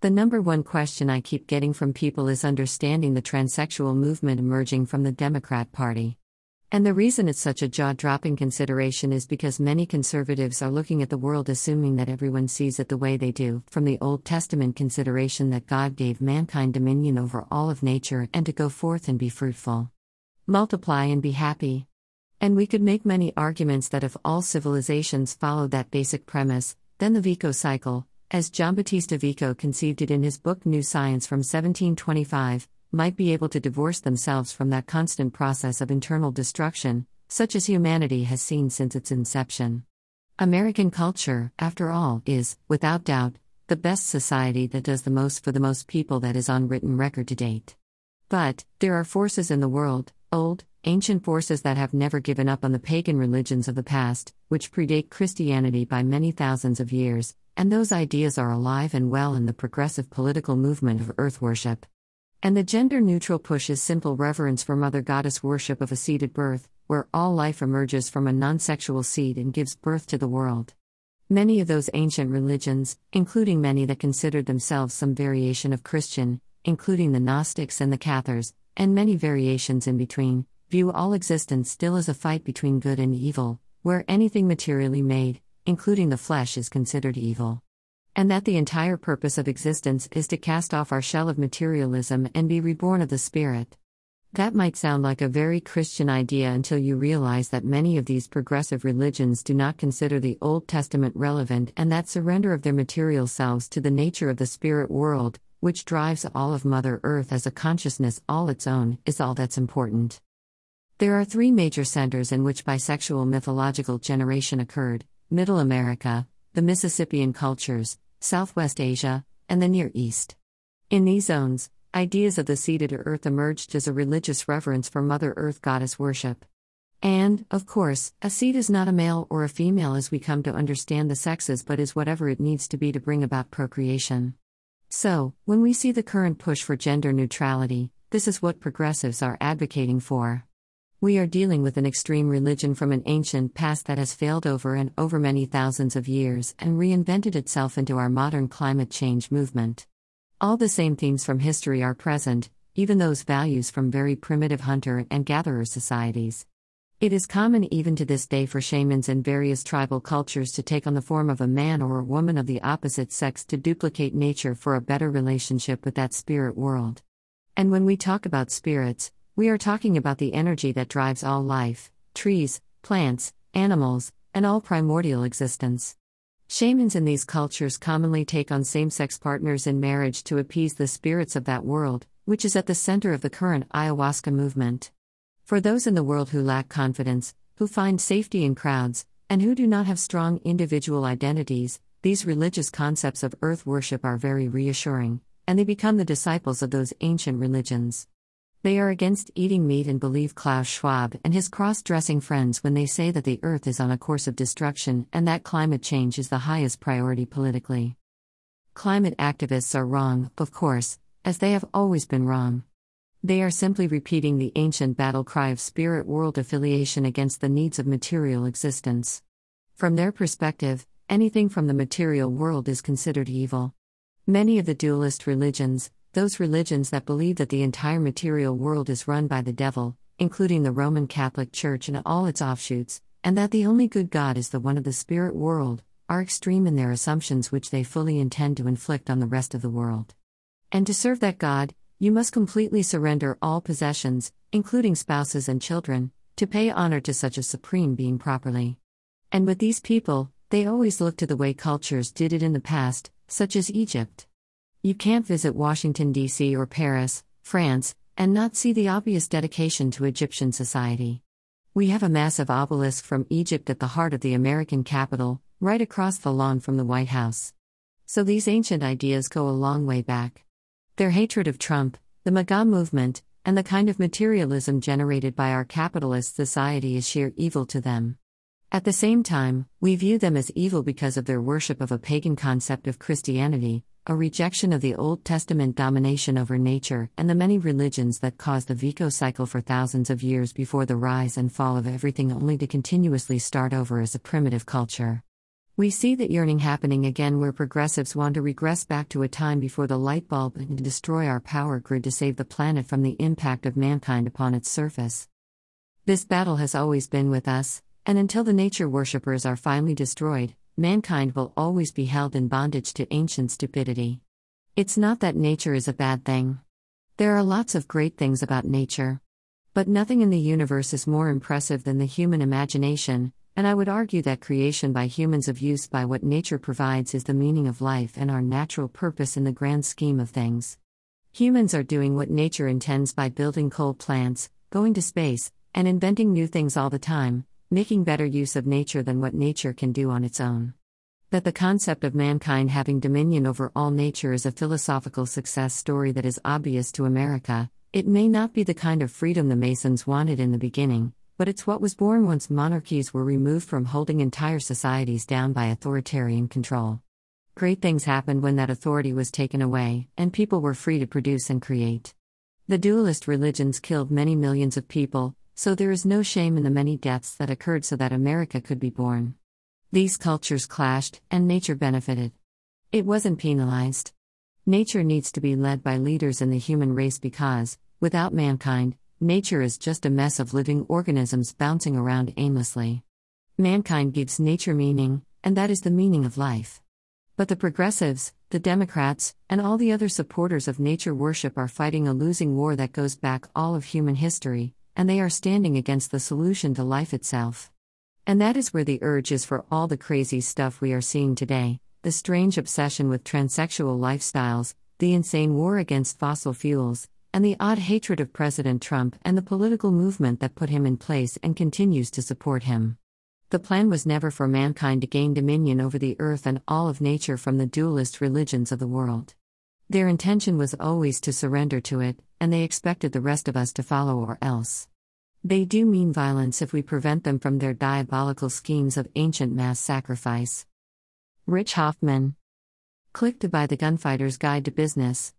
The number one question I keep getting from people is understanding the transsexual movement emerging from the Democrat Party. And the reason it's such a jaw dropping consideration is because many conservatives are looking at the world assuming that everyone sees it the way they do, from the Old Testament consideration that God gave mankind dominion over all of nature and to go forth and be fruitful, multiply and be happy. And we could make many arguments that if all civilizations followed that basic premise, then the Vico cycle, as Giambattista Vico conceived it in his book New Science from 1725, might be able to divorce themselves from that constant process of internal destruction, such as humanity has seen since its inception. American culture, after all, is, without doubt, the best society that does the most for the most people that is on written record to date. But, there are forces in the world, old, ancient forces that have never given up on the pagan religions of the past, which predate Christianity by many thousands of years, and those ideas are alive and well in the progressive political movement of earth worship. And the gender neutral push is simple reverence for Mother Goddess worship of a seeded birth, where all life emerges from a non sexual seed and gives birth to the world. Many of those ancient religions, including many that considered themselves some variation of Christian, including the Gnostics and the Cathars, and many variations in between, view all existence still as a fight between good and evil, where anything materially made, including the flesh, is considered evil and that the entire purpose of existence is to cast off our shell of materialism and be reborn of the Spirit. That might sound like a very Christian idea until you realize that many of these progressive religions do not consider the Old Testament relevant and that surrender of their material selves to the nature of the spirit world, which drives all of Mother Earth as a consciousness all its own, is all that's important. There are three major centers in which bisexual mythological generation occurred Middle America, the Mississippian cultures, Southwest Asia, and the Near East. In these zones, ideas of the seeded earth emerged as a religious reverence for Mother Earth goddess worship. And, of course, a seed is not a male or a female as we come to understand the sexes but is whatever it needs to be to bring about procreation. So, when we see the current push for gender neutrality, this is what progressives are advocating for. We are dealing with an extreme religion from an ancient past that has failed over and over many thousands of years and reinvented itself into our modern climate change movement. All the same themes from history are present, even those values from very primitive hunter and gatherer societies. It is common even to this day for shamans in various tribal cultures to take on the form of a man or a woman of the opposite sex to duplicate nature for a better relationship with that spirit world. And when we talk about spirits, we are talking about the energy that drives all life trees, plants, animals, and all primordial existence. Shamans in these cultures commonly take on same sex partners in marriage to appease the spirits of that world, which is at the center of the current ayahuasca movement. For those in the world who lack confidence, who find safety in crowds, and who do not have strong individual identities, these religious concepts of earth worship are very reassuring, and they become the disciples of those ancient religions. They are against eating meat and believe Klaus Schwab and his cross dressing friends when they say that the Earth is on a course of destruction and that climate change is the highest priority politically. Climate activists are wrong, of course, as they have always been wrong. They are simply repeating the ancient battle cry of spirit world affiliation against the needs of material existence. From their perspective, anything from the material world is considered evil. Many of the dualist religions, those religions that believe that the entire material world is run by the devil, including the Roman Catholic Church and all its offshoots, and that the only good God is the one of the spirit world, are extreme in their assumptions which they fully intend to inflict on the rest of the world. And to serve that God, you must completely surrender all possessions, including spouses and children, to pay honor to such a supreme being properly. And with these people, they always look to the way cultures did it in the past, such as Egypt. You can't visit Washington, D.C. or Paris, France, and not see the obvious dedication to Egyptian society. We have a massive obelisk from Egypt at the heart of the American capital, right across the lawn from the White House. So these ancient ideas go a long way back. Their hatred of Trump, the MAGA movement, and the kind of materialism generated by our capitalist society is sheer evil to them. At the same time, we view them as evil because of their worship of a pagan concept of Christianity, a rejection of the Old Testament domination over nature and the many religions that caused the Vico cycle for thousands of years before the rise and fall of everything only to continuously start over as a primitive culture. We see that yearning happening again where progressives want to regress back to a time before the light bulb and destroy our power grid to save the planet from the impact of mankind upon its surface. This battle has always been with us, and until the nature worshippers are finally destroyed, mankind will always be held in bondage to ancient stupidity. It's not that nature is a bad thing. There are lots of great things about nature. But nothing in the universe is more impressive than the human imagination, and I would argue that creation by humans of use by what nature provides is the meaning of life and our natural purpose in the grand scheme of things. Humans are doing what nature intends by building coal plants, going to space, and inventing new things all the time, making better use of nature than what nature can do on its own. That the concept of mankind having dominion over all nature is a philosophical success story that is obvious to America, it may not be the kind of freedom the Masons wanted in the beginning, but it's what was born once monarchies were removed from holding entire societies down by authoritarian control. Great things happened when that authority was taken away, and people were free to produce and create. The dualist religions killed many millions of people, so there is no shame in the many deaths that occurred so that America could be born. These cultures clashed, and nature benefited. It wasn't penalized. Nature needs to be led by leaders in the human race because, without mankind, nature is just a mess of living organisms bouncing around aimlessly. Mankind gives nature meaning, and that is the meaning of life. But the progressives, the Democrats, and all the other supporters of nature worship are fighting a losing war that goes back all of human history, and they are standing against the solution to life itself. And that is where the urge is for all the crazy stuff we are seeing today the strange obsession with transsexual lifestyles, the insane war against fossil fuels, and the odd hatred of President Trump and the political movement that put him in place and continues to support him. The plan was never for mankind to gain dominion over the earth and all of nature from the dualist religions of the world. Their intention was always to surrender to it, and they expected the rest of us to follow or else. They do mean violence if we prevent them from their diabolical schemes of ancient mass sacrifice. Rich Hoffman. Click to buy the Gunfighter's Guide to Business.